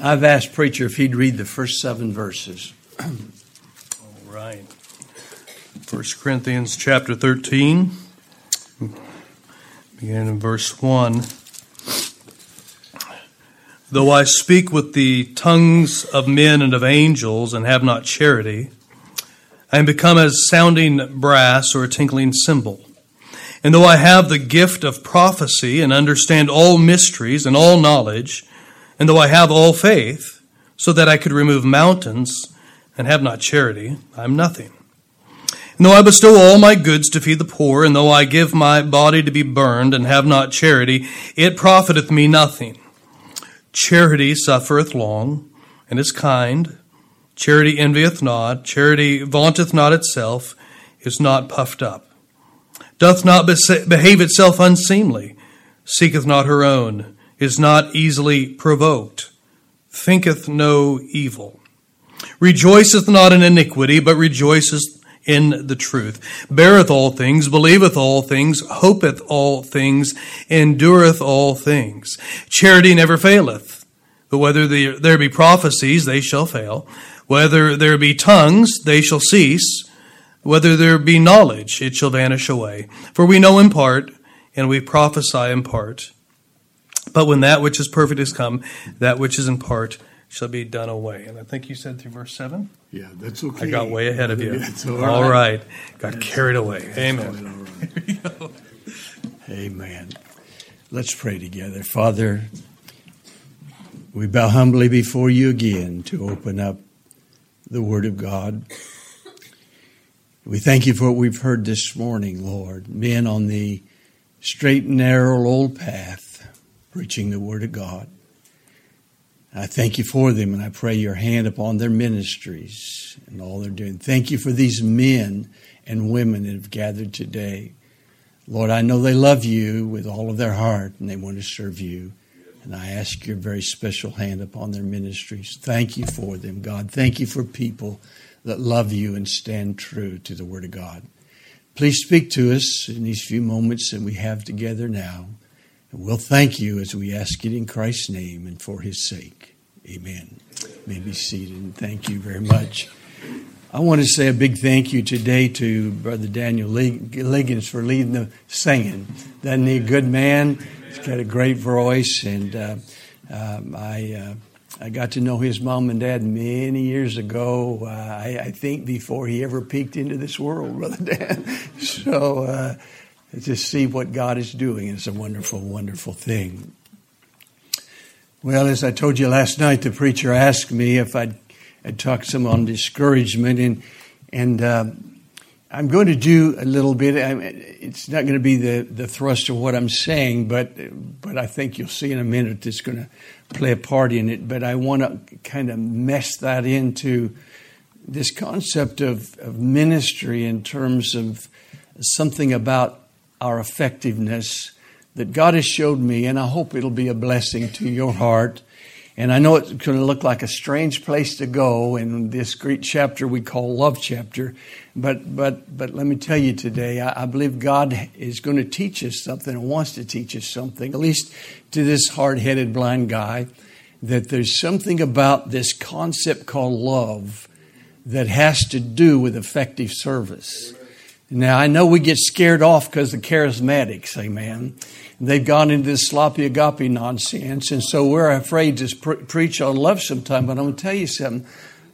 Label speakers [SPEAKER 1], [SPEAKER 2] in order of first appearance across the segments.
[SPEAKER 1] I've asked Preacher if he'd read the first seven verses.
[SPEAKER 2] All right. 1 Corinthians chapter 13, beginning in verse 1. Though I speak with the tongues of men and of angels and have not charity, I am become as sounding brass or a tinkling cymbal. And though I have the gift of prophecy and understand all mysteries and all knowledge, and though I have all faith, so that I could remove mountains and have not charity, I am nothing. And though I bestow all my goods to feed the poor, and though I give my body to be burned and have not charity, it profiteth me nothing. Charity suffereth long and is kind. Charity envieth not. Charity vaunteth not itself, is not puffed up, doth not behave itself unseemly, seeketh not her own is not easily provoked, thinketh no evil, rejoiceth not in iniquity, but rejoiceth in the truth, beareth all things, believeth all things, hopeth all things, endureth all things. Charity never faileth, but whether there be prophecies, they shall fail. Whether there be tongues, they shall cease. Whether there be knowledge, it shall vanish away. For we know in part, and we prophesy in part. But when that which is perfect is come, that which is in part shall be done away. And I think you said through verse 7?
[SPEAKER 3] Yeah, that's okay.
[SPEAKER 2] I got way ahead of you.
[SPEAKER 3] all,
[SPEAKER 2] all
[SPEAKER 3] right.
[SPEAKER 2] right. Got that's, carried away.
[SPEAKER 3] Amen. Amen. Let's pray together. Father, we bow humbly before you again to open up the Word of God. We thank you for what we've heard this morning, Lord. Men on the straight and narrow old path preaching the Word of God. I thank you for them and I pray your hand upon their ministries and all they're doing. Thank you for these men and women that have gathered today. Lord, I know they love you with all of their heart and they want to serve you. And I ask your very special hand upon their ministries. Thank you for them, God. Thank you for people that love you and stand true to the Word of God. Please speak to us in these few moments that we have together now. And we'll thank you as we ask it in Christ's name and for his sake. Amen. May be seated and thank you very much. I want to say a big thank you today to Brother Daniel Liggins for leading the singing. Doesn't he a good man? He's got a great voice, and uh, um, I uh, I got to know his mom and dad many years ago. Uh, I, I, think before he ever peeked into this world, Brother Dan. So uh, to see what God is doing is a wonderful, wonderful thing. Well, as I told you last night, the preacher asked me if I'd, I'd talk some on discouragement, and and uh, I'm going to do a little bit. It's not going to be the, the thrust of what I'm saying, but but I think you'll see in a minute it's going to play a part in it. But I want to kind of mesh that into this concept of, of ministry in terms of something about our effectiveness that God has showed me, and I hope it'll be a blessing to your heart. And I know it's going to look like a strange place to go in this great chapter we call love chapter, but but but let me tell you today, I, I believe God is going to teach us something and wants to teach us something, at least to this hard-headed blind guy, that there's something about this concept called love that has to do with effective service. Now, I know we get scared off because the charismatics, amen. They've gone into this sloppy agape nonsense, and so we're afraid to pre- preach on love sometime. But I'm going to tell you something.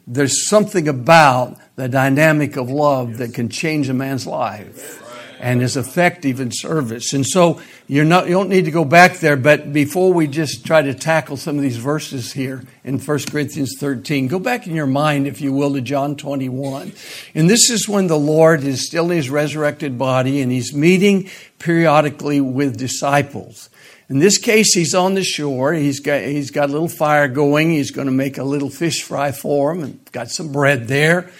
[SPEAKER 3] There's something about the dynamic of love that can change a man's life and is effective in service. And so you're not, you don't need to go back there, but before we just try to tackle some of these verses here in 1 Corinthians 13, go back in your mind, if you will, to John 21. And this is when the Lord is still in his resurrected body and he's meeting periodically with disciples. In this case, he's on the shore. He's got, he's got a little fire going. He's going to make a little fish fry for them and got some bread there.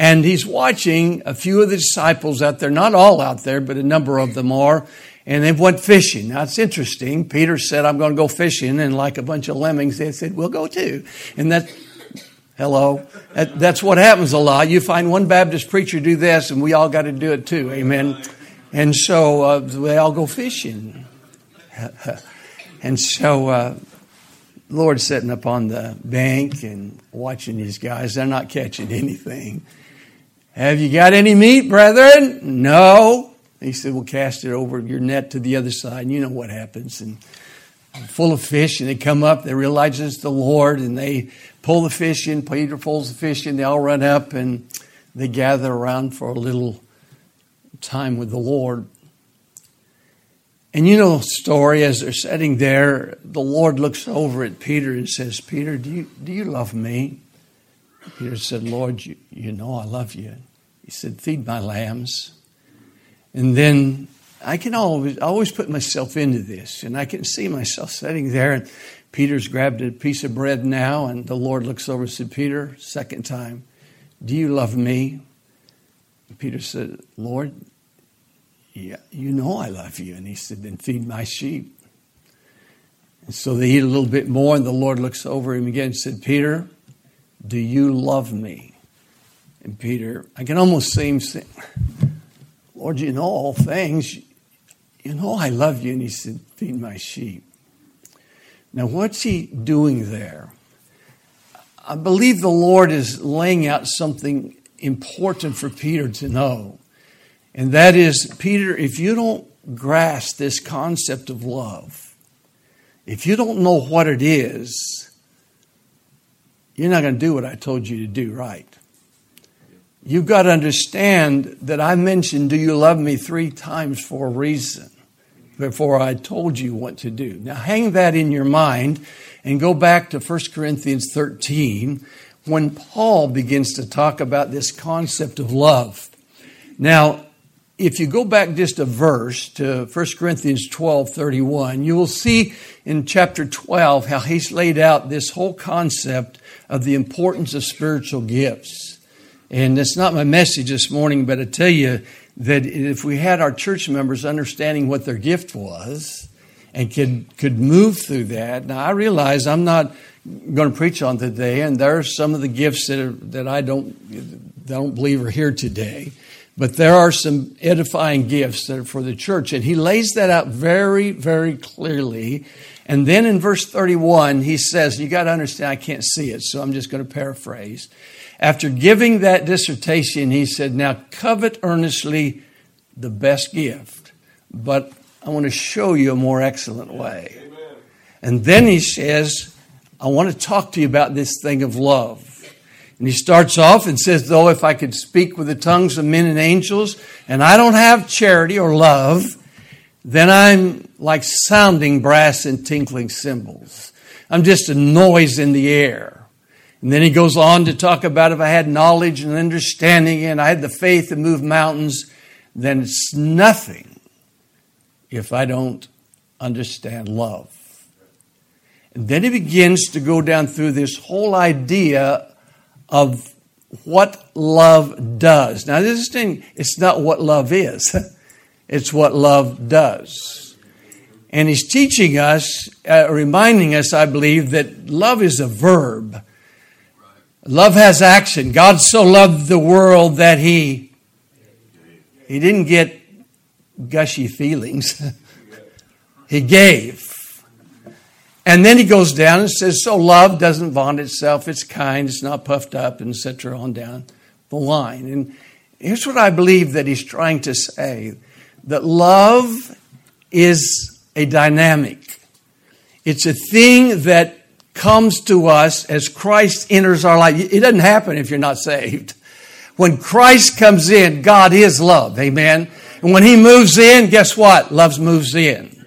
[SPEAKER 3] And he's watching a few of the disciples out there, not all out there, but a number of them are, and they went fishing. Now it's interesting. Peter said, I'm going to go fishing. And like a bunch of lemmings, they said, we'll go too. And that, hello, that, that's what happens a lot. You find one Baptist preacher do this and we all got to do it too. Amen. And so uh, they all go fishing. and so uh, sitting up on the bank and watching these guys. They're not catching anything. Have you got any meat, brethren? No. He said, Well, cast it over your net to the other side. And you know what happens. And full of fish, and they come up, they realize it's the Lord, and they pull the fish in. Peter pulls the fish in, they all run up, and they gather around for a little time with the Lord. And you know the story as they're sitting there, the Lord looks over at Peter and says, Peter, do you, do you love me? Peter said, Lord, you, you know I love you. He said, Feed my lambs. And then I can always always put myself into this, and I can see myself sitting there, and Peter's grabbed a piece of bread now, and the Lord looks over and said, Peter, second time, do you love me? And Peter said, Lord, yeah, you know I love you. And he said, Then feed my sheep. And so they eat a little bit more, and the Lord looks over him again and said, Peter, do you love me? And Peter, I can almost see him Lord, you know all things. You know I love you. And he said, Feed my sheep. Now, what's he doing there? I believe the Lord is laying out something important for Peter to know. And that is, Peter, if you don't grasp this concept of love, if you don't know what it is, you're not going to do what I told you to do right. You've got to understand that I mentioned, Do you love me three times for a reason before I told you what to do. Now, hang that in your mind and go back to 1 Corinthians 13 when Paul begins to talk about this concept of love. Now, if you go back just a verse to 1 Corinthians 12 31, you will see in chapter 12 how he's laid out this whole concept of the importance of spiritual gifts. And it's not my message this morning, but I tell you that if we had our church members understanding what their gift was and could, could move through that. Now, I realize I'm not going to preach on today, and there are some of the gifts that, are, that I don't, don't believe are here today. But there are some edifying gifts that are for the church. And he lays that out very, very clearly. And then in verse 31, he says, You got to understand, I can't see it, so I'm just going to paraphrase. After giving that dissertation, he said, Now covet earnestly the best gift, but I want to show you a more excellent way. Amen. And then he says, I want to talk to you about this thing of love. And he starts off and says, Though if I could speak with the tongues of men and angels, and I don't have charity or love, then I'm like sounding brass and tinkling cymbals. I'm just a noise in the air. And then he goes on to talk about if I had knowledge and understanding and I had the faith to move mountains, then it's nothing if I don't understand love. And then he begins to go down through this whole idea of what love does. Now, this thing, it's not what love is, it's what love does. And he's teaching us, uh, reminding us, I believe, that love is a verb. Love has action. God so loved the world that he he didn't get gushy feelings. he gave. And then he goes down and says, So love doesn't vaunt itself, it's kind, it's not puffed up, and etc. on down the line. And here's what I believe that he's trying to say that love is a dynamic, it's a thing that comes to us as Christ enters our life. It doesn't happen if you're not saved. When Christ comes in, God is love. Amen. And when he moves in, guess what? Love moves in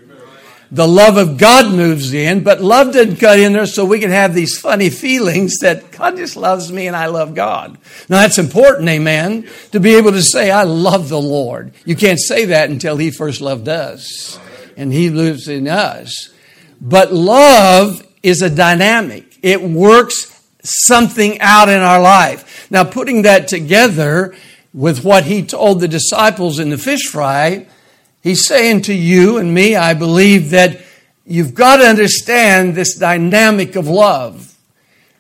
[SPEAKER 3] the love of God moves in, but love didn't cut in there so we can have these funny feelings that God just loves me and I love God. Now that's important, amen, to be able to say, I love the Lord. You can't say that until He first loved us and He lives in us. But love is a dynamic. It works something out in our life. Now putting that together with what He told the disciples in the fish fry, He's saying to you and me, I believe that you've got to understand this dynamic of love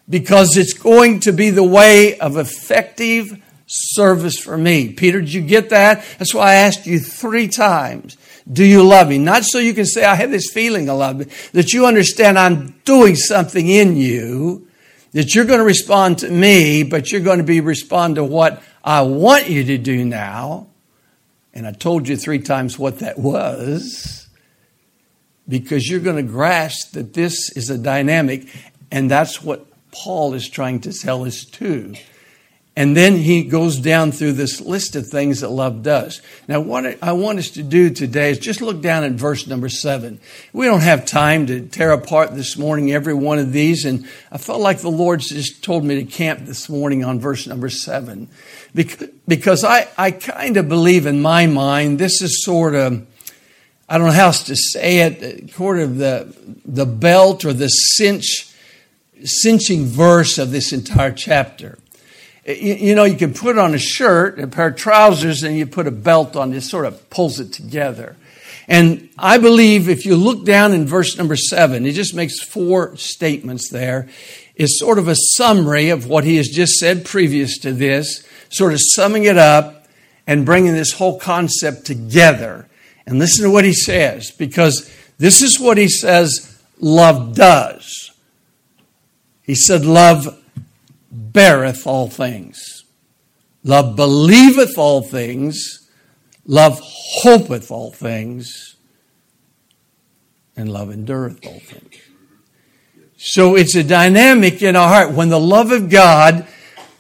[SPEAKER 3] because it's going to be the way of effective service for me. Peter, did you get that? That's why I asked you three times. do you love me? Not so you can say, I have this feeling of love, that you understand I'm doing something in you, that you're going to respond to me, but you're going to be respond to what I want you to do now. And I told you three times what that was because you're going to grasp that this is a dynamic, and that's what Paul is trying to tell us too. And then he goes down through this list of things that love does. Now, what I want us to do today is just look down at verse number seven. We don't have time to tear apart this morning every one of these, and I felt like the Lord just told me to camp this morning on verse number seven. Because I, I kind of believe in my mind, this is sort of, I don't know how else to say it, sort of the, the belt or the cinch, cinching verse of this entire chapter. You, know, you can put on a shirt, a pair of trousers, and you put a belt on it, sort of pulls it together. And I believe if you look down in verse number seven, it just makes four statements there. It's sort of a summary of what he has just said previous to this, sort of summing it up and bringing this whole concept together. And listen to what he says, because this is what he says love does. He said, Love beareth all things. Love believeth all things. Love hopeth all things. And love endureth all things. So it's a dynamic in our heart. When the love of God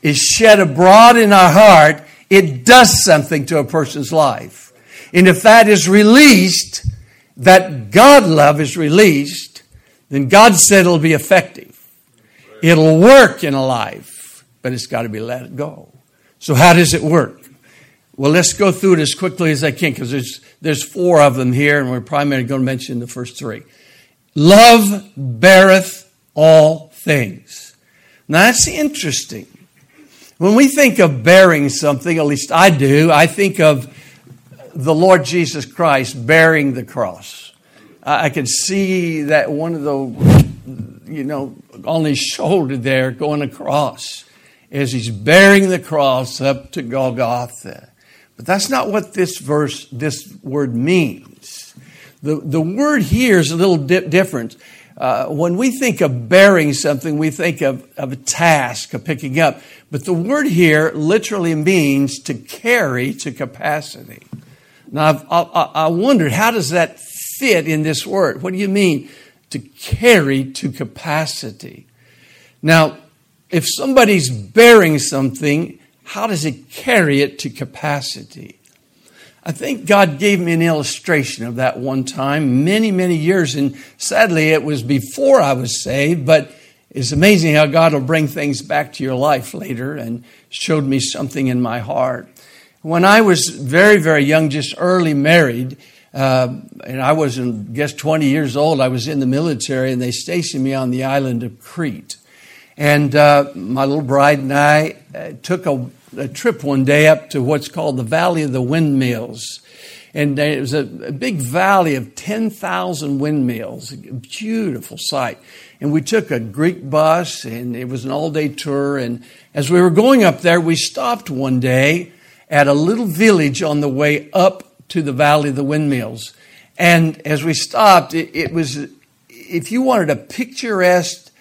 [SPEAKER 3] is shed abroad in our heart, it does something to a person's life. And if that is released, that God love is released, then God said it'll be effective. It'll work in a life, but it's got to be let go. So how does it work? Well, let's go through it as quickly as I can because there's, there's four of them here, and we're primarily going to mention the first three. Love beareth all things. Now that's interesting. When we think of bearing something, at least I do, I think of the Lord Jesus Christ bearing the cross. I can see that one of the you know, on his shoulder there going across as he's bearing the cross up to Golgotha. But that's not what this verse, this word means. The, the word here is a little di- different. Uh, when we think of bearing something, we think of, of a task, of picking up. But the word here literally means to carry to capacity. Now, I've, I, I wondered, how does that fit in this word? What do you mean? to carry to capacity. Now, if somebody's bearing something, how does it carry it to capacity? I think God gave me an illustration of that one time, many, many years, and sadly it was before I was saved, but it's amazing how God will bring things back to your life later and showed me something in my heart. When I was very, very young, just early married, uh, and I was, I guess, 20 years old. I was in the military, and they stationed me on the island of Crete. And uh, my little bride and I uh, took a, a, trip one day up to what's called the Valley of the Windmills. And it was a, a big valley of 10,000 windmills, a beautiful sight. And we took a Greek bus, and it was an all day tour. And as we were going up there, we stopped one day at a little village on the way up to the Valley of the Windmills. And as we stopped, it, it was, if you wanted a picturesque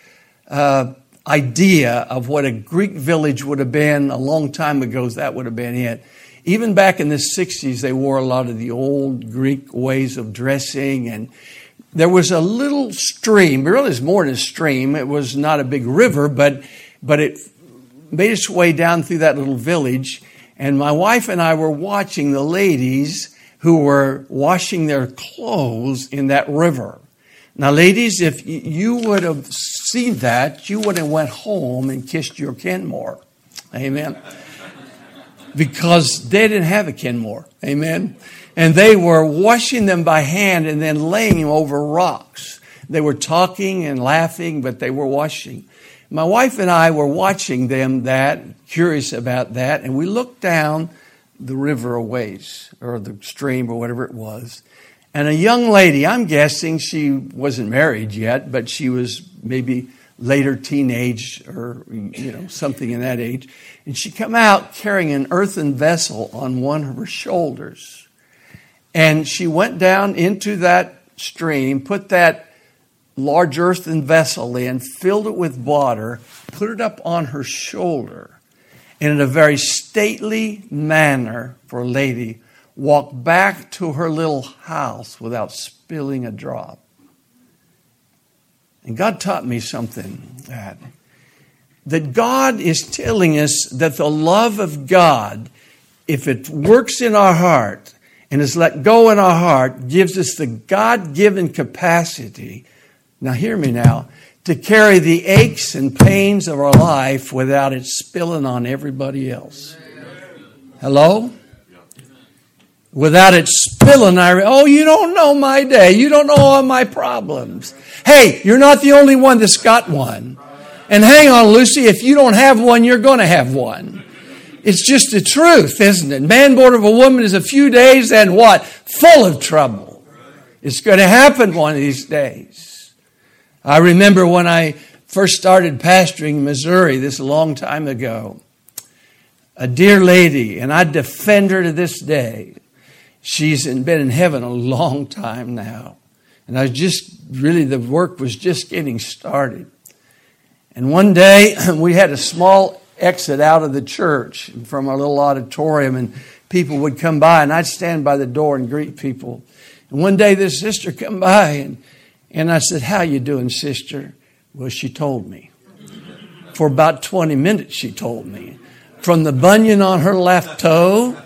[SPEAKER 3] uh, idea of what a Greek village would have been a long time ago, that would have been it. Even back in the 60s, they wore a lot of the old Greek ways of dressing. And there was a little stream, really was more than a stream. It was not a big river, but, but it made its way down through that little village. And my wife and I were watching the ladies who were washing their clothes in that river. Now, ladies, if you would have seen that, you would have went home and kissed your Kenmore. Amen. Because they didn't have a Kenmore. Amen. And they were washing them by hand and then laying them over rocks. They were talking and laughing, but they were washing. My wife and I were watching them that, curious about that, and we looked down the river a ways, or the stream, or whatever it was. And a young lady, I'm guessing she wasn't married yet, but she was maybe later teenage or you know something in that age. And she come out carrying an earthen vessel on one of her shoulders. And she went down into that stream, put that large earthen vessel in, filled it with water, put it up on her shoulder, and in a very stately manner for a lady, walked back to her little house without spilling a drop. And God taught me something that that God is telling us that the love of God, if it works in our heart and is let go in our heart, gives us the God given capacity. Now, hear me now to carry the aches and pains of our life without it spilling on everybody else. Hello? Without it spilling, I, oh, you don't know my day. You don't know all my problems. Hey, you're not the only one that's got one. And hang on, Lucy, if you don't have one, you're going to have one. It's just the truth, isn't it? Man born of a woman is a few days and what? Full of trouble. It's going to happen one of these days. I remember when I first started pastoring in Missouri, this a long time ago, a dear lady, and I defend her to this day. She's been in heaven a long time now. And I was just, really, the work was just getting started. And one day we had a small exit out of the church from our little auditorium, and people would come by, and I'd stand by the door and greet people. And one day this sister come by, and, and I said, How you doing, sister? Well, she told me. For about 20 minutes, she told me. From the bunion on her left toe,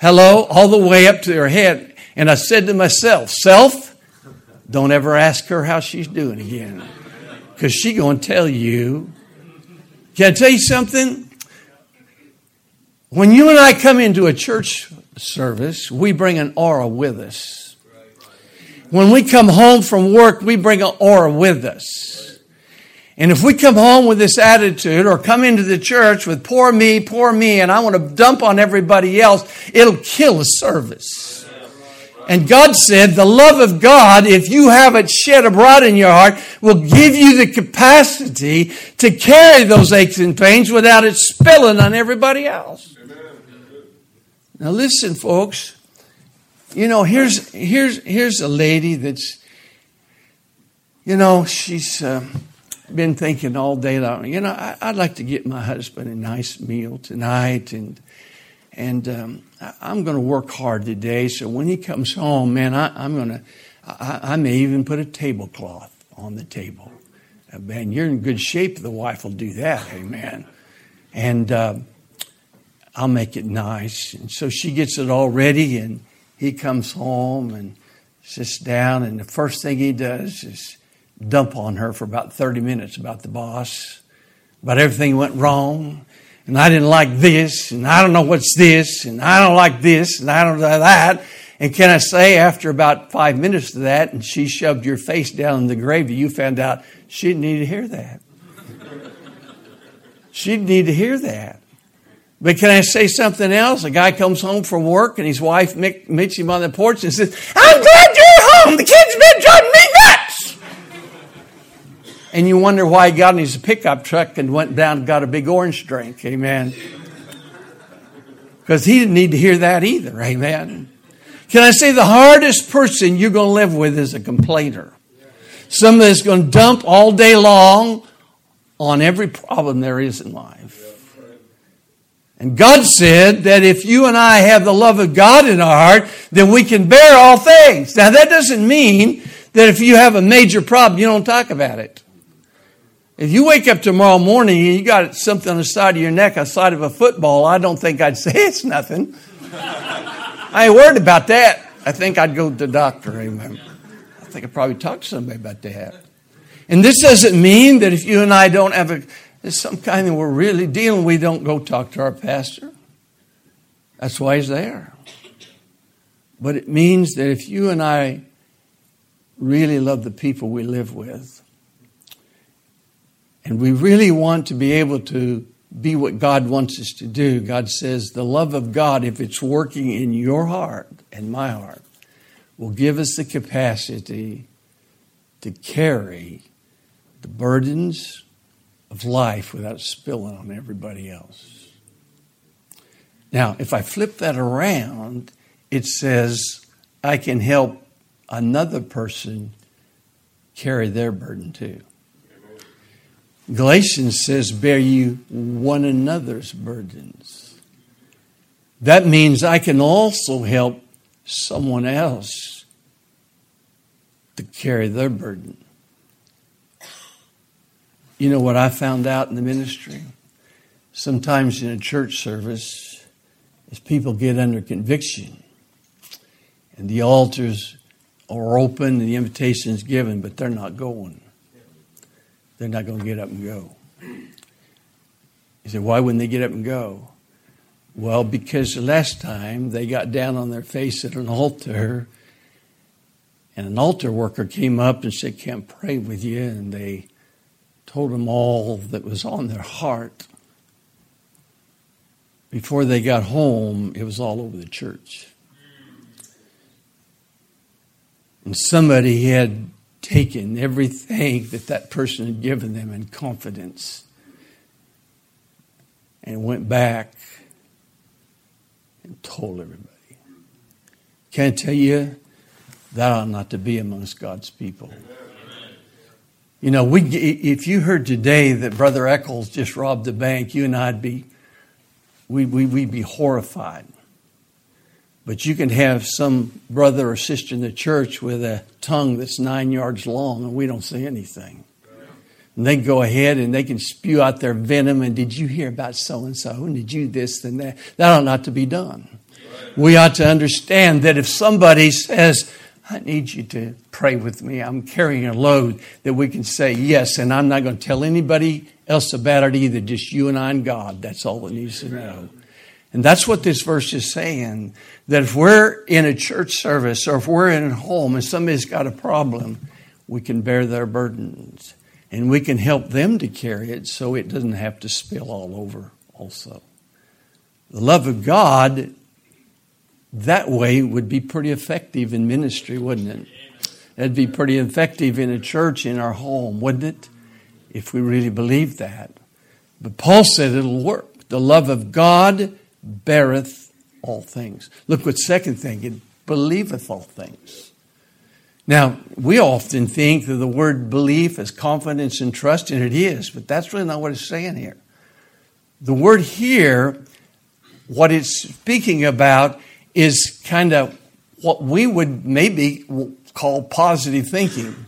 [SPEAKER 3] hello, all the way up to her head. And I said to myself, Self, don't ever ask her how she's doing again because she going to tell you. Can I tell you something? When you and I come into a church service, we bring an aura with us. When we come home from work, we bring an aura with us. And if we come home with this attitude or come into the church with poor me, poor me, and I want to dump on everybody else, it'll kill a service. And God said, the love of God, if you have it shed abroad in your heart, will give you the capacity to carry those aches and pains without it spilling on everybody else. Now listen, folks. You know, here's here's here's a lady that's, you know, she's uh, been thinking all day long. You know, I, would like to get my husband a nice meal tonight, and and um, I'm going to work hard today. So when he comes home, man, I, am going to, I, may even put a tablecloth on the table. Uh, man, you're in good shape. The wife will do that. Amen. And uh, I'll make it nice. And so she gets it all ready, and he comes home and sits down. And the first thing he does is dump on her for about 30 minutes about the boss, about everything went wrong and I didn't like this, and I don't know what's this, and I don't like this, and I don't know that. And can I say, after about five minutes of that, and she shoved your face down in the gravy, you found out she didn't need to hear that. she didn't need to hear that. But can I say something else? A guy comes home from work and his wife meets him on the porch and says, I'm glad you're home. The kids been driving me and you wonder why he got in his pickup truck and went down and got a big orange drink. Amen. Because he didn't need to hear that either. Amen. Can I say the hardest person you're going to live with is a complainer? Somebody that's going to dump all day long on every problem there is in life. And God said that if you and I have the love of God in our heart, then we can bear all things. Now that doesn't mean that if you have a major problem, you don't talk about it. If you wake up tomorrow morning and you got something on the side of your neck, a side of a football, I don't think I'd say it's nothing. I ain't worried about that. I think I'd go to the doctor. Amen. I think I'd probably talk to somebody about that. And this doesn't mean that if you and I don't have a, some kind of we're really dealing, we don't go talk to our pastor. That's why he's there. But it means that if you and I really love the people we live with, and we really want to be able to be what God wants us to do. God says the love of God, if it's working in your heart and my heart, will give us the capacity to carry the burdens of life without spilling on everybody else. Now, if I flip that around it says, I can help another person carry their burden too. Galatians says, Bear you one another's burdens. That means I can also help someone else to carry their burden. You know what I found out in the ministry? Sometimes in a church service, as people get under conviction and the altars are open and the invitation is given, but they're not going they're not going to get up and go. You say, why wouldn't they get up and go? Well, because last time they got down on their face at an altar, and an altar worker came up and said, Can't pray with you. And they told them all that was on their heart. Before they got home, it was all over the church. And somebody had taken everything that that person had given them in confidence and went back and told everybody. Can I tell you, that ought not to be amongst God's people. You know, we, if you heard today that Brother Eccles just robbed the bank, you and I'd be, we, we, we'd be horrified. But you can have some brother or sister in the church with a tongue that's nine yards long and we don't say anything. And they go ahead and they can spew out their venom. And did you hear about so and so? And did you this and that? That ought not to be done. We ought to understand that if somebody says, I need you to pray with me, I'm carrying a load, that we can say yes. And I'm not going to tell anybody else about it either, just you and I and God. That's all that needs to know. And that's what this verse is saying that if we're in a church service or if we're in a home and somebody's got a problem, we can bear their burdens and we can help them to carry it so it doesn't have to spill all over also. The love of God that way would be pretty effective in ministry, wouldn't it? That'd be pretty effective in a church, in our home, wouldn't it? If we really believed that. But Paul said it'll work. The love of God beareth all things. Look what second thing, it believeth all things. Now, we often think that the word belief is confidence and trust, and it is, but that's really not what it's saying here. The word here, what it's speaking about, is kind of what we would maybe call positive thinking.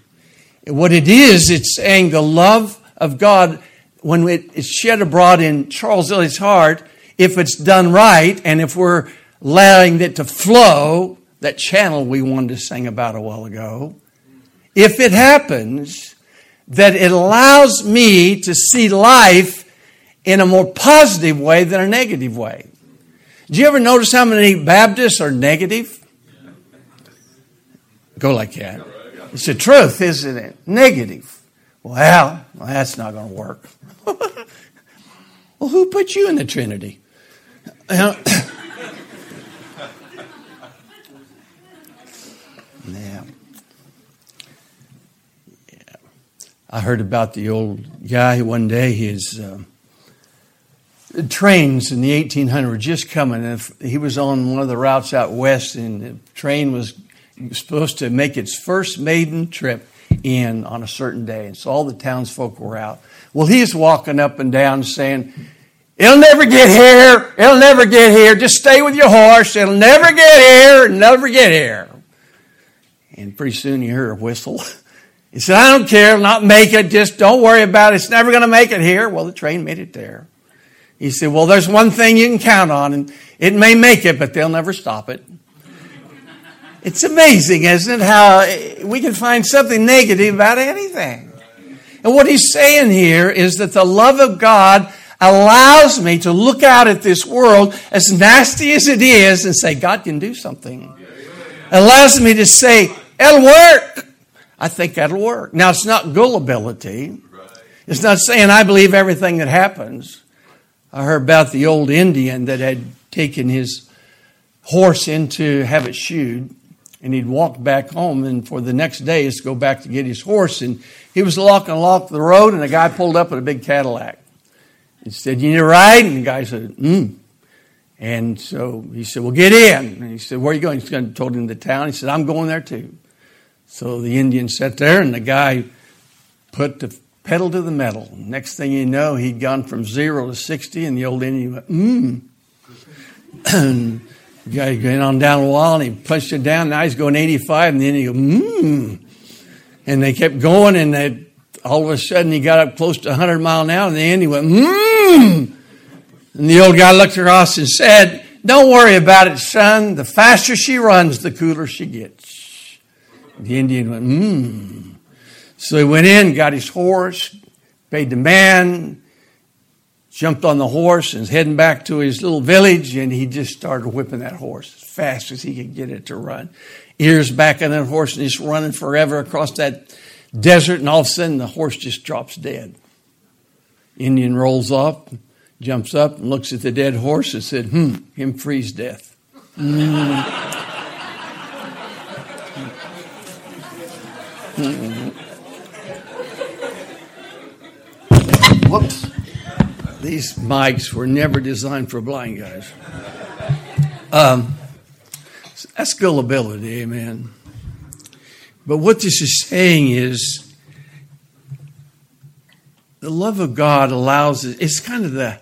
[SPEAKER 3] What it is, it's saying the love of God, when it's shed abroad in Charles Elliott's heart, if it's done right and if we're allowing it to flow, that channel we wanted to sing about a while ago, if it happens that it allows me to see life in a more positive way than a negative way. Do you ever notice how many Baptists are negative? Go like that. It's the truth, isn't it? Negative. Well, well that's not going to work. well, who put you in the Trinity? Yeah. yeah. I heard about the old guy one day. His uh, trains in the 1800s were just coming. And he was on one of the routes out west, and the train was supposed to make its first maiden trip in on a certain day. And so all the townsfolk were out. Well, he's walking up and down saying, It'll never get here. It'll never get here. Just stay with your horse. It'll never get here. It'll never get here. And pretty soon you hear a whistle. He said, I don't care. It'll not make it. Just don't worry about it. It's never going to make it here. Well, the train made it there. He said, well, there's one thing you can count on and it may make it, but they'll never stop it. It's amazing, isn't it, how we can find something negative about anything. And what he's saying here is that the love of God allows me to look out at this world, as nasty as it is, and say, God can do something. allows me to say, it'll work. I think that'll work. Now, it's not gullibility. It's not saying I believe everything that happens. I heard about the old Indian that had taken his horse in to have it shoed, and he'd walk back home, and for the next day, is to go back to get his horse, and he was walking along the road, and a guy pulled up with a big Cadillac. He said, You need a ride? And the guy said, Mm. And so he said, Well, get in. And he said, Where are you going? He told him the town. He said, I'm going there too. So the Indian sat there, and the guy put the pedal to the metal. Next thing you know, he'd gone from zero to 60, and the old Indian went, Mmm. and the guy went on down a while, and he punched it down. Now he's going 85, and then he go, Mmm. And they kept going, and they, all of a sudden he got up close to 100 mile an hour, and the Indian went, Mmm. Hmm. And the old guy looked across and said, Don't worry about it, son. The faster she runs, the cooler she gets. The Indian went, Mmm. So he went in, got his horse, paid the man, jumped on the horse, and was heading back to his little village, and he just started whipping that horse as fast as he could get it to run. Ears back on that horse, and he's running forever across that desert, and all of a sudden the horse just drops dead. Indian rolls up, jumps up, and looks at the dead horse and said, Hmm, him freeze death. Mm. Whoops. These mics were never designed for blind guys. Um, that's gullibility, amen. But what this is saying is the love of God allows it, it's kind of the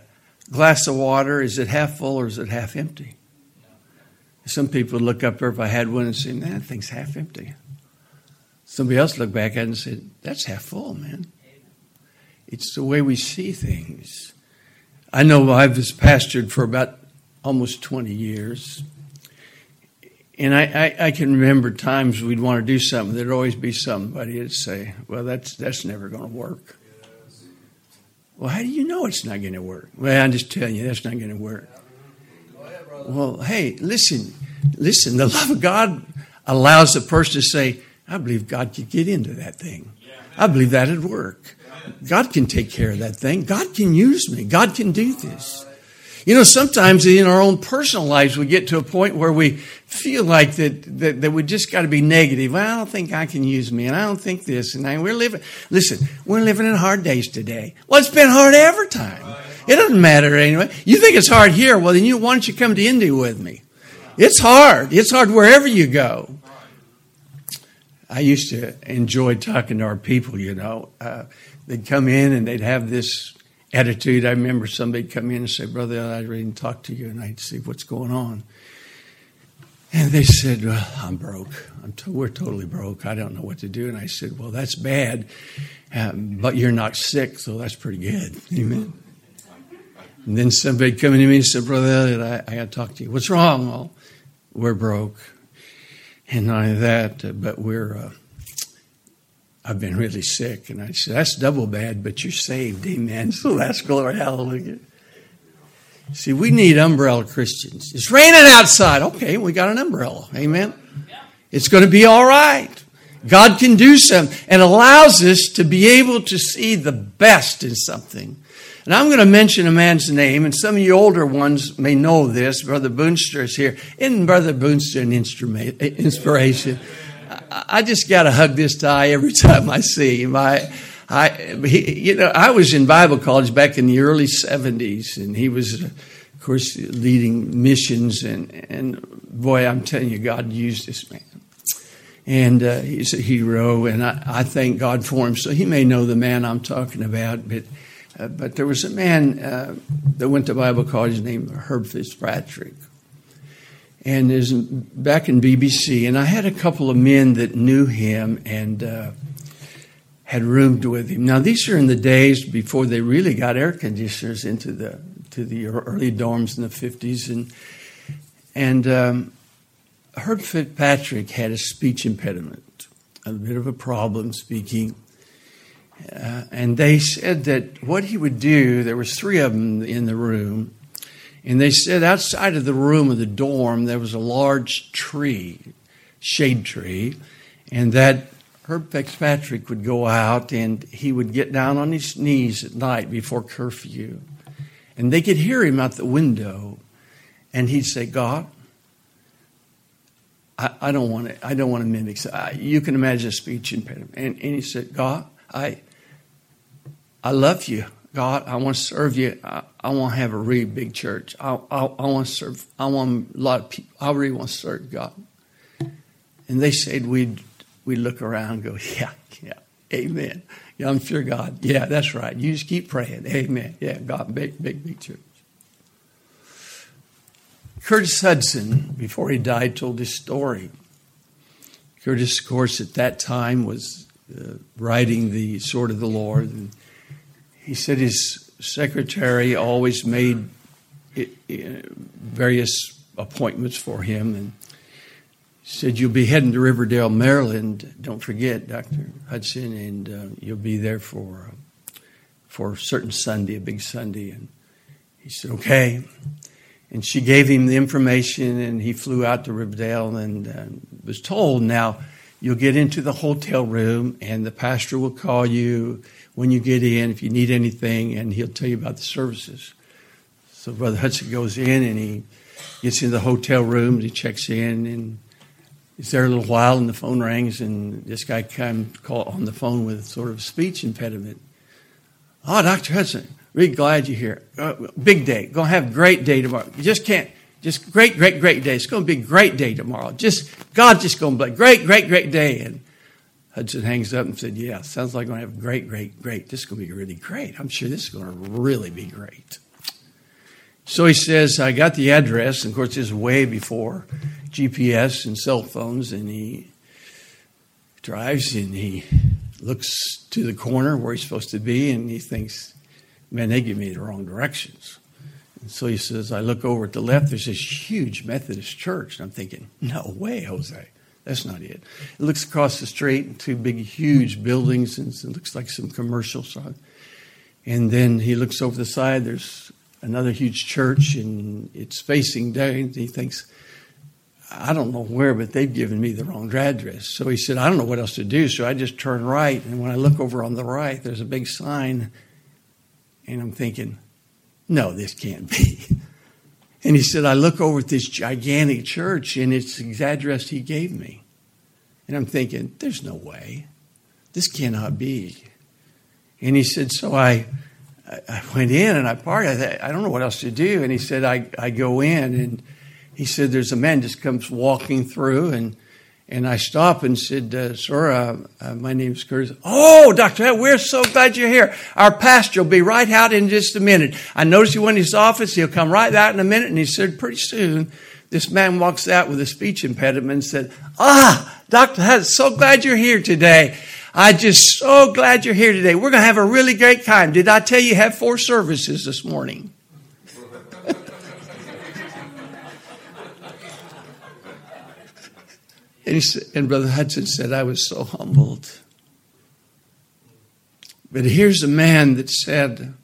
[SPEAKER 3] glass of water is it half full or is it half empty? Some people look up there if I had one and say, man, that thing's half empty. Somebody else look back at it and said, that's half full, man. It's the way we see things. I know I've pastored for about almost 20 years. And I, I, I, can remember times we'd want to do something, there'd always be somebody that'd say, Well, that's, that's never going to work. Well, how do you know it's not going to work? Well, I'm just telling you, that's not going to work. Well, hey, listen, listen, the love of God allows the person to say, I believe God could get into that thing. I believe that'd work. God can take care of that thing. God can use me. God can do this. You know, sometimes in our own personal lives, we get to a point where we feel like that, that, that we just got to be negative. Well, I don't think I can use me, and I don't think this, and I, we're living, listen, we're living in hard days today. Well, it's been hard every time. It doesn't matter anyway. You think it's hard here, well, then you, why don't you come to India with me? It's hard. It's hard wherever you go. I used to enjoy talking to our people, you know. Uh, they'd come in and they'd have this attitude. I remember somebody come in and say, Brother, ready to talk to you, and I'd see what's going on. And they said, well, I'm broke. I'm to- we're totally broke. I don't know what to do. And I said, Well, that's bad, um, but you're not sick, so that's pretty good. Amen. And then somebody come to me and said, Brother Elliot, I, I got to talk to you. What's wrong? Well, we're broke. And not only that, uh, but we're, uh, I've been really sick. And I said, That's double bad, but you're saved. Amen. So that's glory. Hallelujah. See, we need umbrella Christians. It's raining outside. Okay, we got an umbrella. Amen. It's going to be all right. God can do something and allows us to be able to see the best in something. And I'm going to mention a man's name, and some of you older ones may know this. Brother Boonster is here. Isn't Brother Boonster an inspiration? I just got to hug this guy every time I see him. I, I, he, you know, I was in Bible college back in the early '70s, and he was, of course, leading missions. And, and boy, I'm telling you, God used this man, and uh, he's a hero, and I, I thank God for him. So he may know the man I'm talking about, but. Uh, but there was a man uh, that went to Bible college named Herb Fitzpatrick. And is back in BBC, and I had a couple of men that knew him and uh, had roomed with him. Now these are in the days before they really got air conditioners into the to the early dorms in the fifties, and and um, Herb Fitzpatrick had a speech impediment, a bit of a problem speaking. Uh, and they said that what he would do, there was three of them in the room, and they said outside of the room of the dorm there was a large tree, shade tree, and that Herb Fitzpatrick would go out and he would get down on his knees at night before curfew, and they could hear him out the window, and he'd say, "God, I, I don't want to. I don't want to mimic. I, you can imagine a speech impediment." And, and he said, "God, I." I love you. God, I want to serve you. I, I want to have a really big church. I, I, I want to serve. I want a lot of people. I really want to serve God. And they said we'd we look around and go, yeah, yeah, amen. Yeah, I'm sure God. Yeah, that's right. You just keep praying. Amen. Yeah, God, big, big, big church. Curtis Hutson, before he died, told this story. Curtis, of course, at that time was uh, writing the Sword of the Lord. And he said his secretary always made it, it, various appointments for him. And said, You'll be heading to Riverdale, Maryland. Don't forget, Dr. Hutson, and uh, you'll be there for, uh, for a certain Sunday, a big Sunday. And he said, Okay. And she gave him the information, and he flew out to Riverdale and uh, was told, Now, you'll get into the hotel room, and the pastor will call you when you get in if you need anything, and he'll tell you about the services. So Brother Hutson goes in, and he gets into the hotel room, and he checks in, and he's there a little while, and the phone rings, and this guy comes call on the phone with sort of speech impediment. Oh, Dr. Hutson, really glad you're here. Uh, big day. Gonna have a great day tomorrow. You just can't. Just great, great, great day. It's to be a great day tomorrow. Just God's just to be great, great, great day. And Hutson hangs up and said, "Yeah, sounds like I'm going to have great, great, great. This is going to be really great. I'm sure this is going to really be great." So he says, "I got the address, and of course, this is way before GPS and cell phones, and he drives and he looks to the corner where he's supposed to be, and he thinks, man, they give me the wrong directions. And so he says, I look over at the left, there's this huge Methodist church. And I'm thinking, no way, Jose. That's not it. It looks across the street, two big, huge buildings, and it looks like some commercial sign. And then he looks over the side, there's another huge church, and it's facing down. He thinks, I don't know where, but they've given me the wrong address. So he said, I don't know what else to do. So I just turn right. And when I look over on the right, there's a big sign. And I'm thinking, no, this can't be. And he said, I look over at this gigantic church and it's the address he gave me. And I'm thinking, there's no way. This cannot be. And he said, so I, I went in and I parked. I, thought, I don't know what else to do. And he said, I, I go in and he said, There's a man just comes walking through, and and I stop and said, uh, Sir, uh, uh, my name's Curtis. Oh, Dr. we're so glad you're here. Our pastor will be right out in just a minute. I noticed he went in his office. He'll come right out in a minute. And he said, Pretty soon, this man walks out with a speech impediment and said, Ah, Dr. Hutt, so glad you're here today. I just so glad you're here today. We're going to have a really great time. Did I tell you have four services this morning? And, he said, and Brother Hutson said, I was so humbled. But here's a man that said,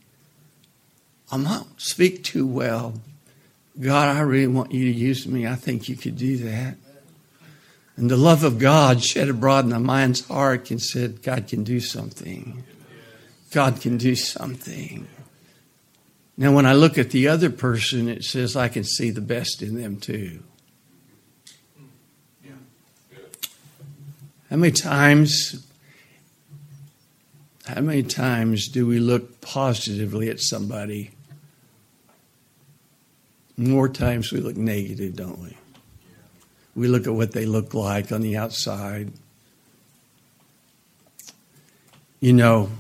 [SPEAKER 3] I'm not speak too well. God, I really want you to use me. I think you could do that. And the love of God shed abroad in the man's heart and said, God can do something. God can do something. Now, when I look at the other person, it says I can see the best in them too. How many times how many times do we look positively at somebody? More times we look negative, don't we? We look at what they look like on the outside. You know,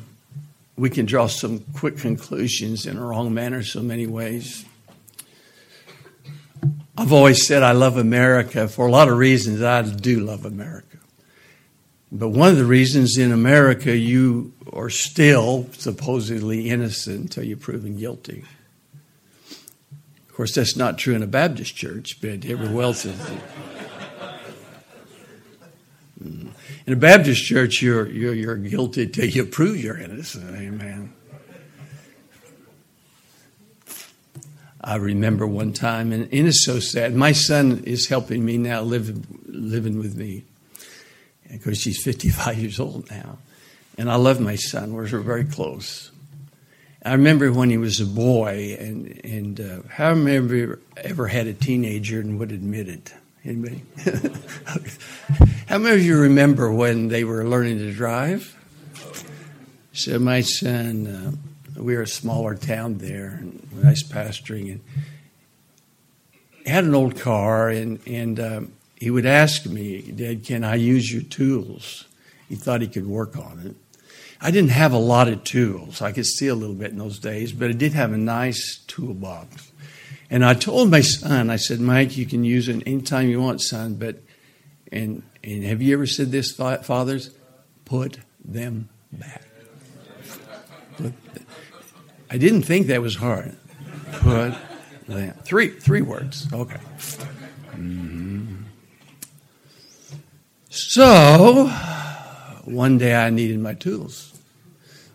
[SPEAKER 3] we can draw some quick conclusions in a wrong manner so many ways. I've always said I love America for a lot of reasons. I do love America. But one of the reasons in America you are still supposedly innocent until you're proven guilty. Of course, that's not true in a Baptist church, but everywhere else is. Mm. In a Baptist church, you're, you're, you're guilty until you prove you're innocent. Amen. I remember one time, and, and it's so sad. My son is helping me now, live, living with me. Of course, she's 55 years old now. And I love my son. We're very close. I remember when he was a boy, and, and uh, how many of you ever had a teenager and would admit it? Anybody? how many of you remember when they were learning to drive? So my son, uh, we were a smaller town there, and when I was pastoring, and had an old car, and and um, he would ask me, Dad, can I use your tools? He thought he could work on it. I didn't have a lot of tools. I could see a little bit in those days, but I did have a nice toolbox. And I told my son, I said, Mike, you can use it anytime you want, son, but, and, and have you ever said this, fathers? Put them back. Put, I didn't think that was hard. Put them. Three, three words. Okay. Mm-hmm. So, one day I needed my tools.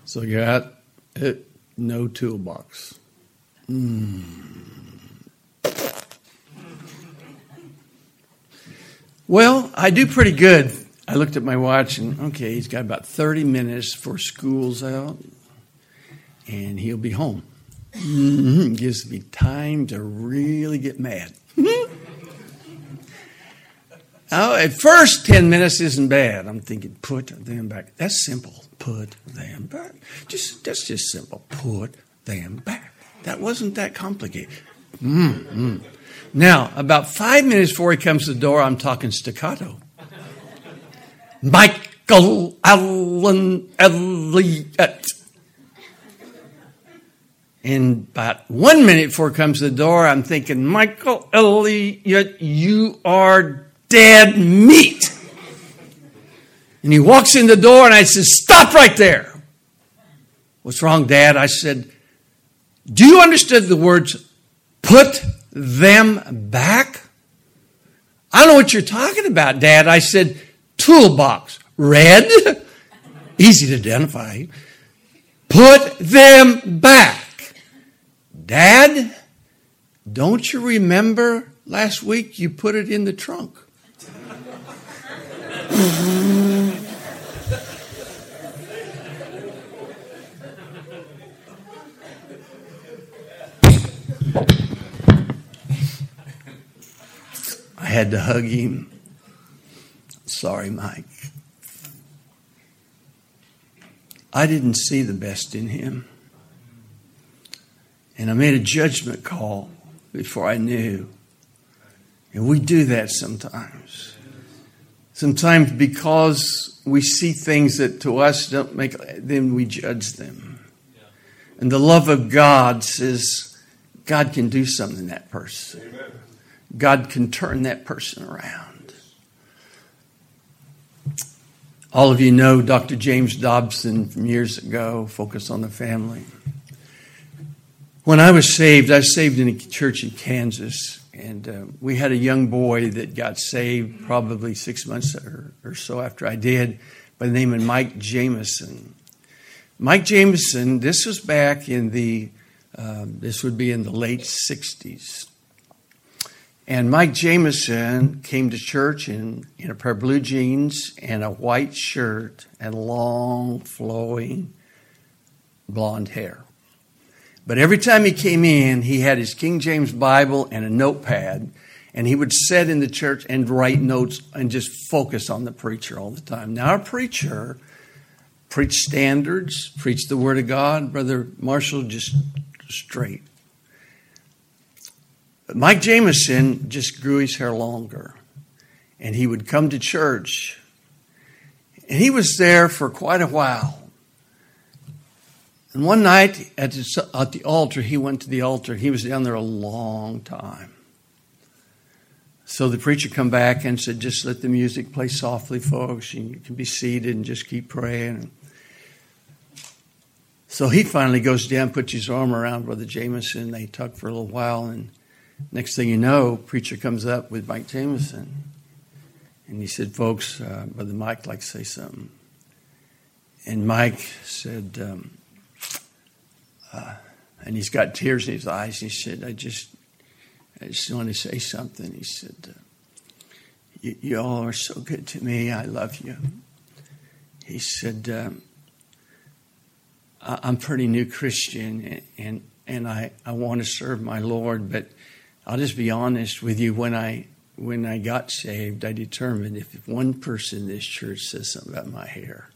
[SPEAKER 3] So you got it, no toolbox. Mm. Well, I do pretty good. I looked at my watch and okay, he's got about 30 minutes for school's out and he'll be home. Mm-hmm. Gives me time to really get mad. Now, at first, 10 minutes isn't bad. I'm thinking, put them back. That's simple. Put them back. Just, that's just simple. Put them back. That wasn't that complicated. Mm-hmm. Now, about five minutes before he comes to the door, I'm talking staccato. Michael Allen Elliott. And about one minute before he comes to the door, I'm thinking, Michael Elliott, you are dead meat. And he walks in the door and I said, Stop right there. What's wrong, Dad? I said, Do you understand the words put them back? I don't know what you're talking about, Dad. I said, Toolbox. Red? Easy to identify. Put them back. Dad, don't you remember last week you put it in the trunk? I had to hug him. Sorry, Mike. I didn't see the best in him. And I made a judgment call before I knew. And we do that sometimes. Sometimes because we see things that to us don't make, then we judge them. And the love of God says, God can do something in that person. God can turn that person around. All of you know Dr. James Dobson from years ago, Focus on the Family. When I was saved, I was saved in a church in Kansas. And uh, we had a young boy that got saved probably six months or, or, so after I did by the name of Mike Jameson. Mike Jameson, this was back in the, um, this would be in the late 60s. And Mike Jameson came to church in, in a pair of blue jeans and a white shirt and long flowing blonde hair. But every time he came in, he had his King James Bible and a notepad, and he would sit in the church and write notes and just focus on the preacher all the time. Now, our preacher preached standards, preached the Word of God. Brother Marshall just straight. But Mike Jameson just grew his hair longer, and he would come to church, and he was there for quite a while. And one night at the, at the altar, he went to the altar. He was down there a long time. So the preacher come back and said, "Just let the music play softly, folks, and you can be seated and just keep praying." So he finally goes down, puts his arm around Brother Jameson. They talk for a little while, and next thing you know, preacher comes up with Mike Jameson, and he said, "Folks, uh, Brother Mike, like to say something." And Mike said. Um, uh, and he's got tears in his eyes. He said, I just, I just want to say something. He said, uh, you, you, all are so good to me. I love you. He said, um, I'm pretty new Christian and, and I, I want to serve my Lord, but I'll just be honest with you. When I, when I got saved, I determined if one person in this church says something about my hair,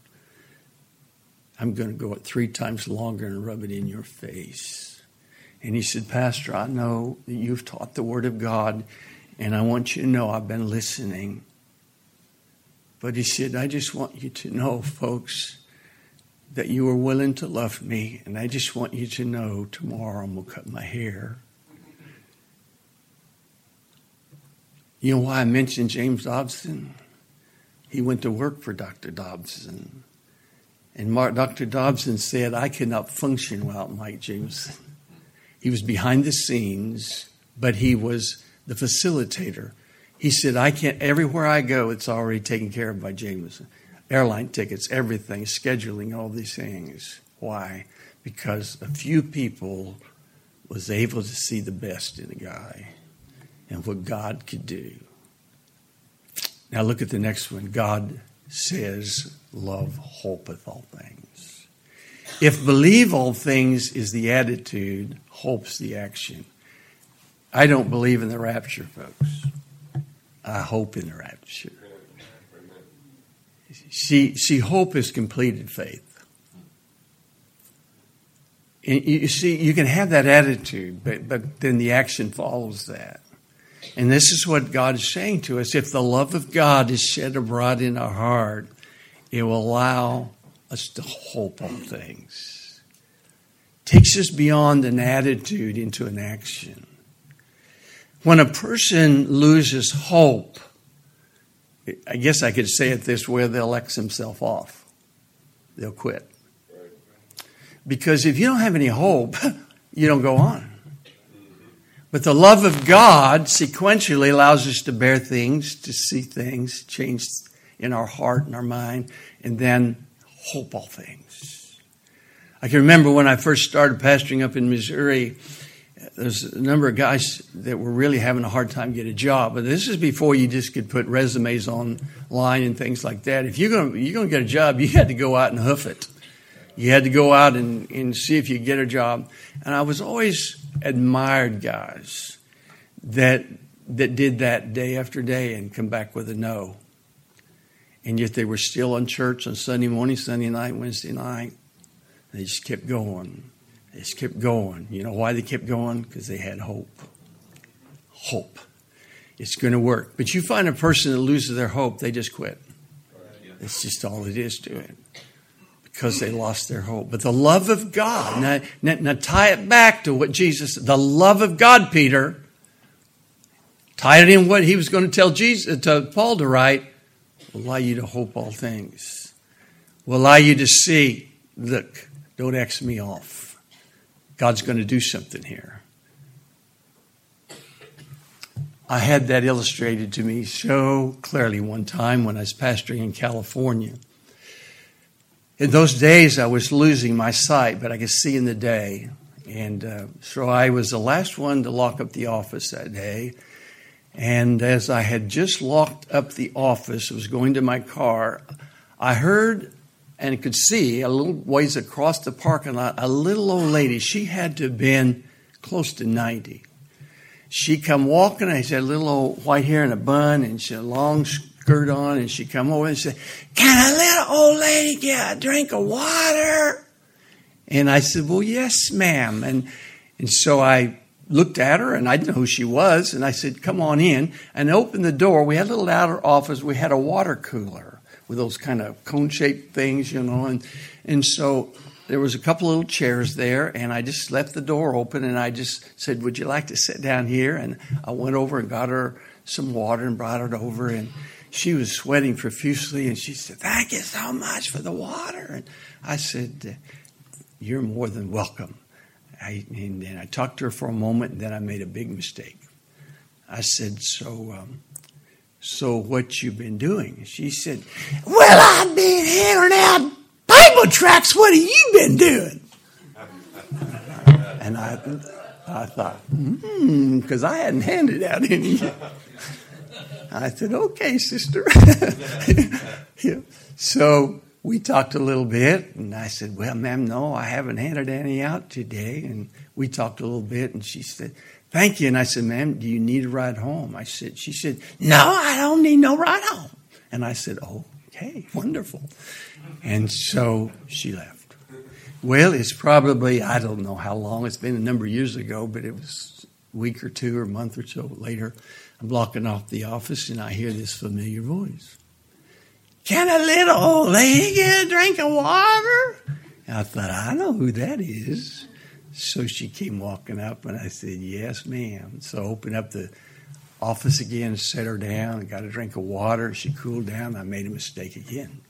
[SPEAKER 3] I'm going to go it three times longer and rub it in your face. And he said, Pastor, I know that you've taught the Word of God, and I want you to know I've been listening. But he said, I just want you to know, folks, that you are willing to love me, and I just want you to know tomorrow I'm going to cut my hair. You know why I mentioned James Dobson? He went to work for Dr. Dobson. And Mark, Dr. Dobson said, I cannot function without Mike Jameson. He was behind the scenes, but he was the facilitator. He said, I can't, everywhere I go, it's already taken care of by Jameson. Airline tickets, everything, scheduling, all these things. Why? Because a few people was able to see the best in a guy and what God could do. Now look at the next one. God says, Love hopeth all things. If believe all things is the attitude, hope's the action. I don't believe in the rapture, folks. I hope in the rapture. See, see, hope is completed faith. And you see, you can have that attitude, but, but then the action follows that. And this is what God is saying to us. If the love of God is shed abroad in our heart, it will allow us to hope on things. Takes us beyond an attitude into an action. When a person loses hope, I guess I could say it this way they'll X himself off. They'll quit. Because if you don't have any hope, you don't go on. But the love of God sequentially allows us to bear things, to see things change in our heart and our mind, and then hope all things. I can remember when I first started pastoring up in Missouri, there's a number of guys that were really having a hard time get a job. But this is before you just could put resumes online and things like that. If you're going to, you're to get a job, you had to go out and hoof it. You had to go out and, and see if you get a job. And I was always admired guys that that did that day after day and come back with a no. And yet they were still in church on Sunday morning, Sunday night, Wednesday night. They just kept going. They just kept going. You know why they kept going? Because they had hope. Hope. It's going to work. But you find a person that loses their hope, they just quit. That's just all it is to it because they lost their hope. But the love of God, now, now, now, tie it back to what Jesus, the love of God, Peter, tie it in what he was going to tell Jesus, uh, to Paul to write, will allow you to hope all things, will allow you to see, look, don't X me off. God's going to do something here. I had that illustrated to me so clearly one time when I was pastoring in California. In those days, I was losing my sight, but I could see in the day. And uh, so I was the last one to lock up the office that day. And as I had just locked up the office, was going to my car, I heard and could see a little ways across the parking lot a little old lady. She had to have been close to 90. She come walking, I said, little old white hair in a bun, and she had long skirt on, and she come over and said, "Can a little old lady get a drink of water?" And I said, "Well, yes, ma'am." And and so I looked at her, and I didn't know who she was, and I said, "Come on in." And I opened the door. We had a little outer office. We had a water cooler with those kind of cone-shaped things, you know, and and so there was a couple little chairs there, and I just left the door open, and I just said, "Would you like to sit down here?" And I went over and got her some water and brought it over, and she was sweating profusely and she said, Thank you so much for the water. And I said, You're more than welcome. I, and, and, I talked to her for a moment and then I made a big mistake. I said, So, um, so what you been doing? She said, Well, I've been handing out Bible tracts. What have you been doing? and I, I thought, hmm, because I hadn't handed out any yet. I said, okay, sister. yeah. So we talked a little bit, and I said, well, ma'am, no, I haven't handed any out today. And we talked a little bit, and she said, thank you. And I said, ma'am, do you need a ride home? I said, she said, no, I don't need no ride home. And I said, okay, wonderful. And so she left. Well, it's probably, I don't know how long. It's been a number of years ago, but it was a week or two or a month or so later. I'm blocking off the office and I hear this familiar voice. Can a little old lady get a drink of water? And I thought, I know who that is. So she came walking up and I said, Yes, ma'am. So I opened up the office again set her down and got a drink of water. She cooled down. I made a mistake again.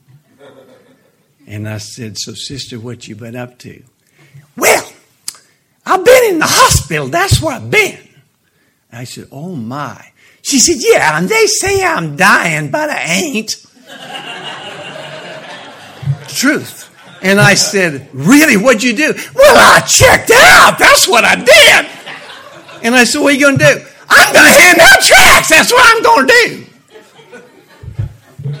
[SPEAKER 3] And I said, So, sister, what you been up to? Well, I've been in the hospital. That's where I've been. I said, Oh my. She said, Yeah, and they say I'm dying, but I ain't. Truth. And I said, Really? What'd you do? Well, I checked out. That's what I did. And I said, What are you going to do? I'm going to hand out tracts. That's what I'm going to do.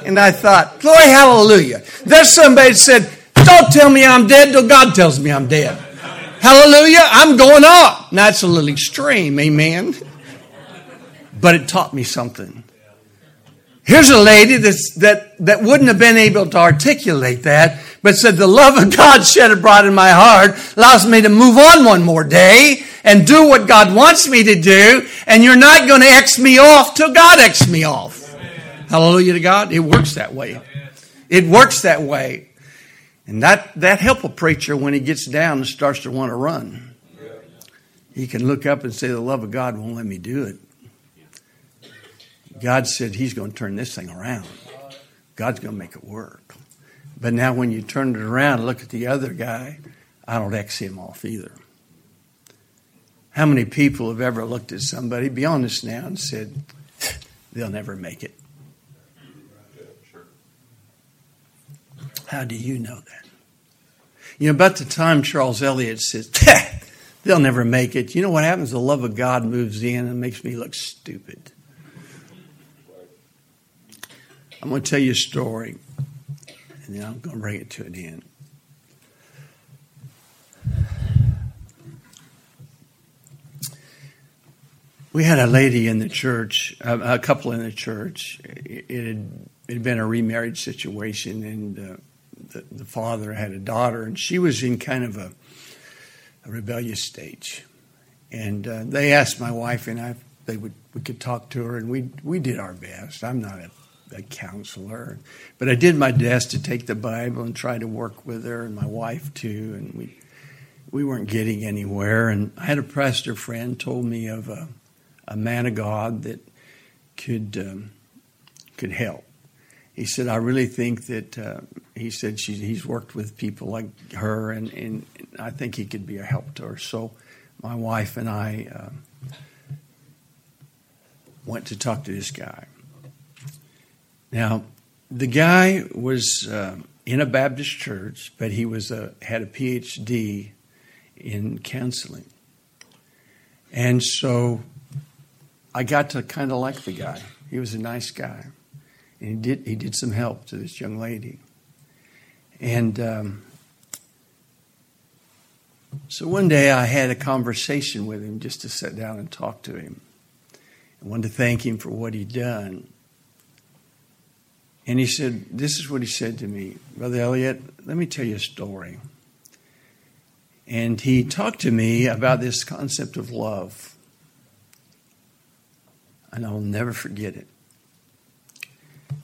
[SPEAKER 3] And I thought, Glory, hallelujah. There's somebody that said, Don't tell me I'm dead till God tells me I'm dead. Hallelujah. I'm going up. Now, a little extreme. Amen. But it taught me something. Here's a lady that's, that, that wouldn't have been able to articulate that, but said, The love of God shed abroad in my heart allows me to move on one more day and do what God wants me to do, and you're not going to X me off till God X me off. Hallelujah to God. It works that way. It works that way. And that, that help a preacher when he gets down and starts to want to run. He can look up and say, The love of God won't let me do it. God said He's going to turn this thing around. God's going to make it work. But now, when you turn it around and look at the other guy, I don't X him off either. How many people have ever looked at somebody, be honest now, and said, they'll never make it? How do you know that? You know, about the time Charles Elliott says, they'll never make it, you know what happens? The love of God moves in and makes me look stupid. I'm going to tell you a story, and then I'm going to bring it to an end. We had a lady in the church, a couple in the church. It had, it had been a remarried situation, and uh, the, the, father had a daughter, and she was in kind of a, a rebellious stage. And uh, they asked my wife and I they would we could talk to her, and we we did our best. I'm not a a counselor. But I did my best to take the Bible and try to work with her and my wife too, and we we weren't getting anywhere. And I had a pastor friend told me of a, a man of God that could um, could help. He said, "I really think that." Uh, he said he's worked with people like her, and, and I think he could be a help to her. So, my wife and I uh, went to talk to this guy. Now, the guy was uh, in a Baptist church, but he was a, had a PhD in counseling. And so I got to kind of like the guy. He was a nice guy. And he did, he did some help to this young lady. And um, so one day I had a conversation with him just to sit down and talk to him. I wanted to thank him for what he'd done. And he said, This is what he said to me Brother Elliott, let me tell you a story. And he talked to me about this concept of love. And I'll never forget it.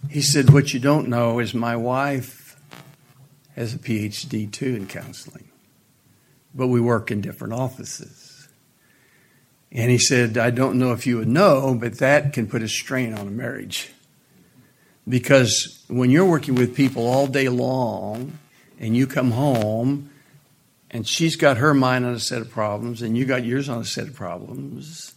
[SPEAKER 3] He said, What you don't know is my wife has a PhD too in counseling, but we work in different offices. And he said, I don't know if you would know, but that can put a strain on a marriage. Because when you're working with people all day long and you come home and she's got her mind on a set of problems and you got yours on a set of problems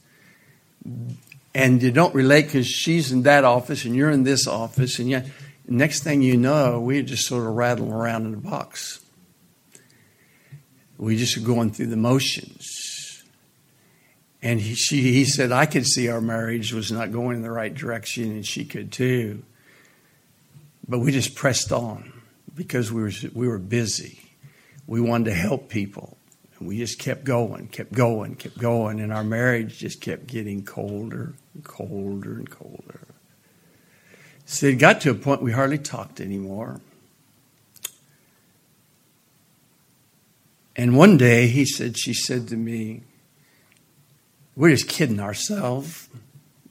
[SPEAKER 3] and you don't relate because she's in that office and you're in this office and yet next thing you know we're just sort of rattling around in a box. We just are going through the motions. And he, she, he said i could see our marriage was not going in the right direction and she could too but we just pressed on because we were, we were busy. We wanted to help people. And we just kept going, kept going, kept going. And our marriage just kept getting colder and colder and colder. So it got to a point we hardly talked anymore. And one day he said, she said to me, We're just kidding ourselves.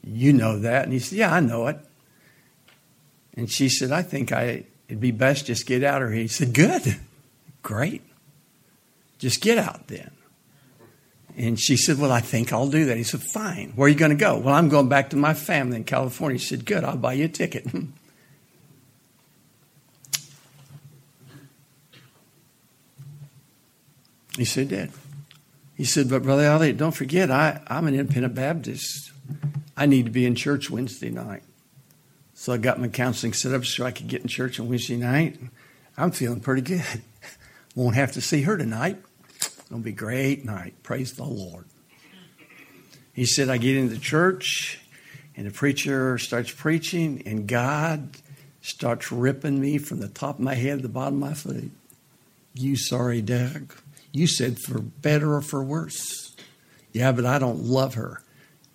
[SPEAKER 3] You know that. And he said, Yeah, I know it. And she said, I think I it'd be best just get out of here. He said, Good. Great. Just get out then. And she said, Well, I think I'll do that. He said, Fine. Where are you going to go? Well, I'm going back to my family in California. He said, Good, I'll buy you a ticket. he said, Dad. He said, But Brother Elliott, don't forget, I, I'm an independent Baptist. I need to be in church Wednesday night. So I got my counseling set up so I could get in church on Wednesday night. I'm feeling pretty good. Won't have to see her tonight. It'll be a great night. Praise the Lord. He said, I get into church, and the preacher starts preaching, and God starts ripping me from the top of my head to the bottom of my foot. You sorry, Doug. You said for better or for worse. Yeah, but I don't love her.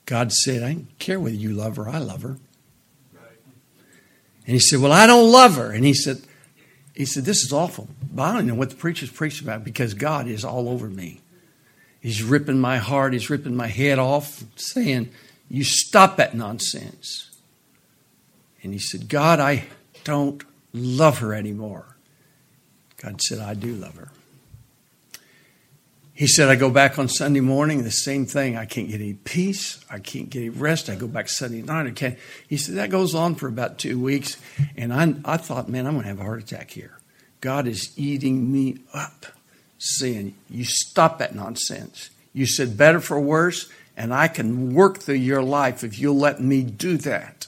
[SPEAKER 3] God said, I don't care whether you love her, I love her. And he said, Well, I don't love her. And he said, he said, This is awful. But I don't know what the preacher's preaching about because God is all over me. He's ripping my heart, he's ripping my head off, saying, You stop that nonsense. And he said, God, I don't love her anymore. God said, I do love her. He said, I go back on Sunday morning, the same thing. I can't get any peace. I can't get any rest. I go back Sunday night. I can't. He said, that goes on for about two weeks. And I, I thought, man, I'm going to have a heart attack here. God is eating me up, saying, you stop that nonsense. You said better for worse, and I can work through your life if you'll let me do that.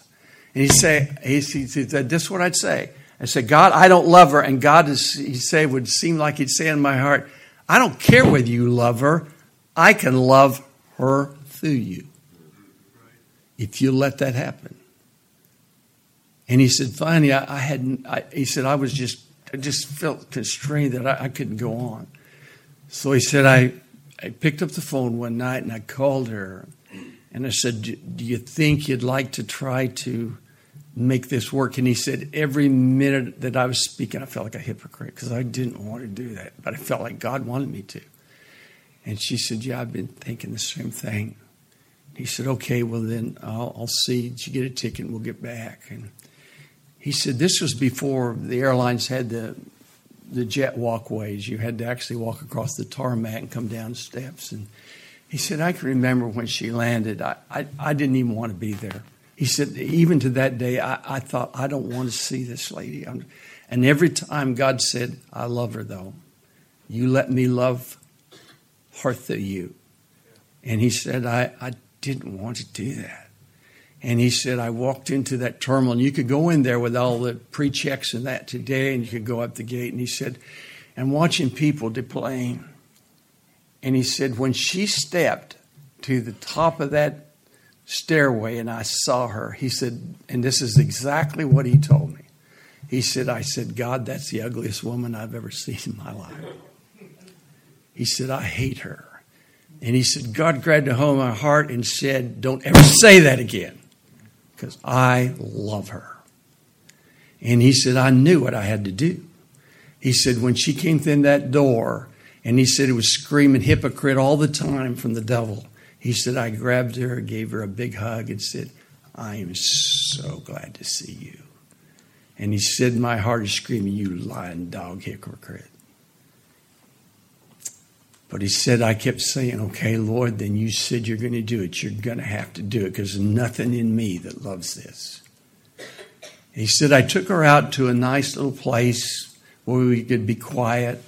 [SPEAKER 3] And he said, he said, this is what I'd say. I said, God, I don't love her. And God, is, he said, would seem like he'd say in my heart, I don't care whether you love her. I can love her through you. If you let that happen. And he said, finally, I, I hadn't, I, he said, I was just, I just felt constrained that I, I couldn't go on. So he said, I, I picked up the phone one night and I called her and I said, Do you think you'd like to try to make this work. And he said, every minute that I was speaking, I felt like a hypocrite because I didn't want to do that, but I felt like God wanted me to. And she said, Yeah, I've been thinking the same thing. He said, Okay, well, then I'll, I'll see. Did you get a ticket? And we'll get back. And he said, This was before the airlines had the, the jet walkways. You had to actually walk across the tarmac and come down steps. And he said, I can remember when she landed, I, I, I didn't even want to be there. He said, even to that day, I, I thought, I don't want to see this lady. I'm, and every time God said, I love her though. You let me love her through you. And he said, I, I didn't want to do that. And he said, I walked into that terminal, and you could go in there with all the pre checks and that today, and you could go up the gate. And he said, and watching people deploying. And he said, when she stepped to the top of that stairway and I saw her. He said, and this is exactly what he told me. He said, I said, God, that's the ugliest woman I've ever seen in my life. He said, I hate her. And he said, God grabbed a hold of my heart and said, Don't ever say that again because I love her. And he said, I knew what I had to do. He said, when she came in that door, and he said it was screaming hypocrite all the time from the devil. He said, I grabbed her, gave her a big hug, and said, I am so glad to see you. And he said, My heart is screaming, You lying dog hypocrite. But he said, I kept saying, Okay, Lord, then you said you're going to do it. You're going to have to do it because there's nothing in me that loves this. He said, I took her out to a nice little place where we could be quiet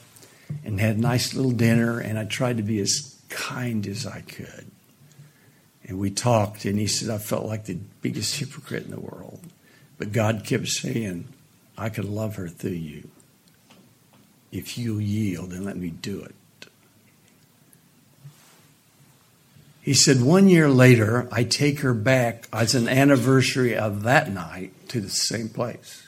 [SPEAKER 3] and had a nice little dinner, and I tried to be as kind as I could. And we talked, and he said, I felt like the biggest hypocrite in the world. But God kept saying, I can love her through you if you yield and let me do it. He said, one year later, I take her back as an anniversary of that night to the same place.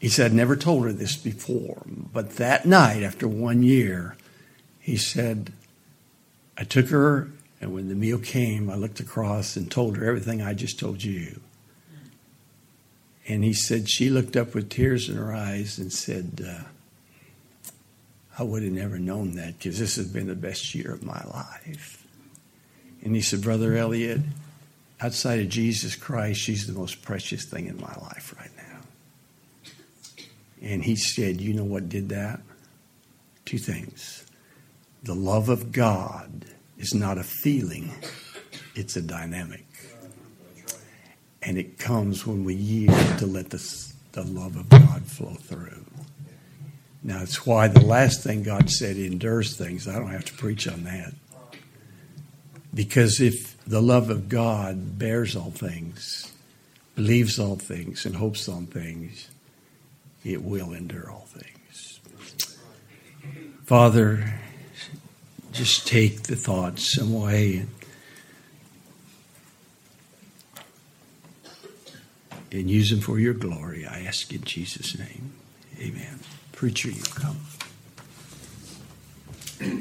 [SPEAKER 3] He said, I never told her this before, but that night, after one year, he said, I took her and when the meal came, I looked across and told her everything I just told you. And he said, she looked up with tears in her eyes and said, uh, I would have never known that because this has been the best year of my life. And he said, Brother Elliott, outside of Jesus Christ, she's the most precious thing in my life right now. And he said, You know what did that? Two things. The love of God is not a feeling, it's a dynamic. And it comes when we yield to let the, the love of God flow through. Now, it's why the last thing God said endures things. I don't have to preach on that. Because if the love of God bears all things, believes all things, and hopes on things, it will endure all things. Father, just take the thoughts some way and, and use them for your glory. I ask in Jesus' name. Amen. Preacher, you come.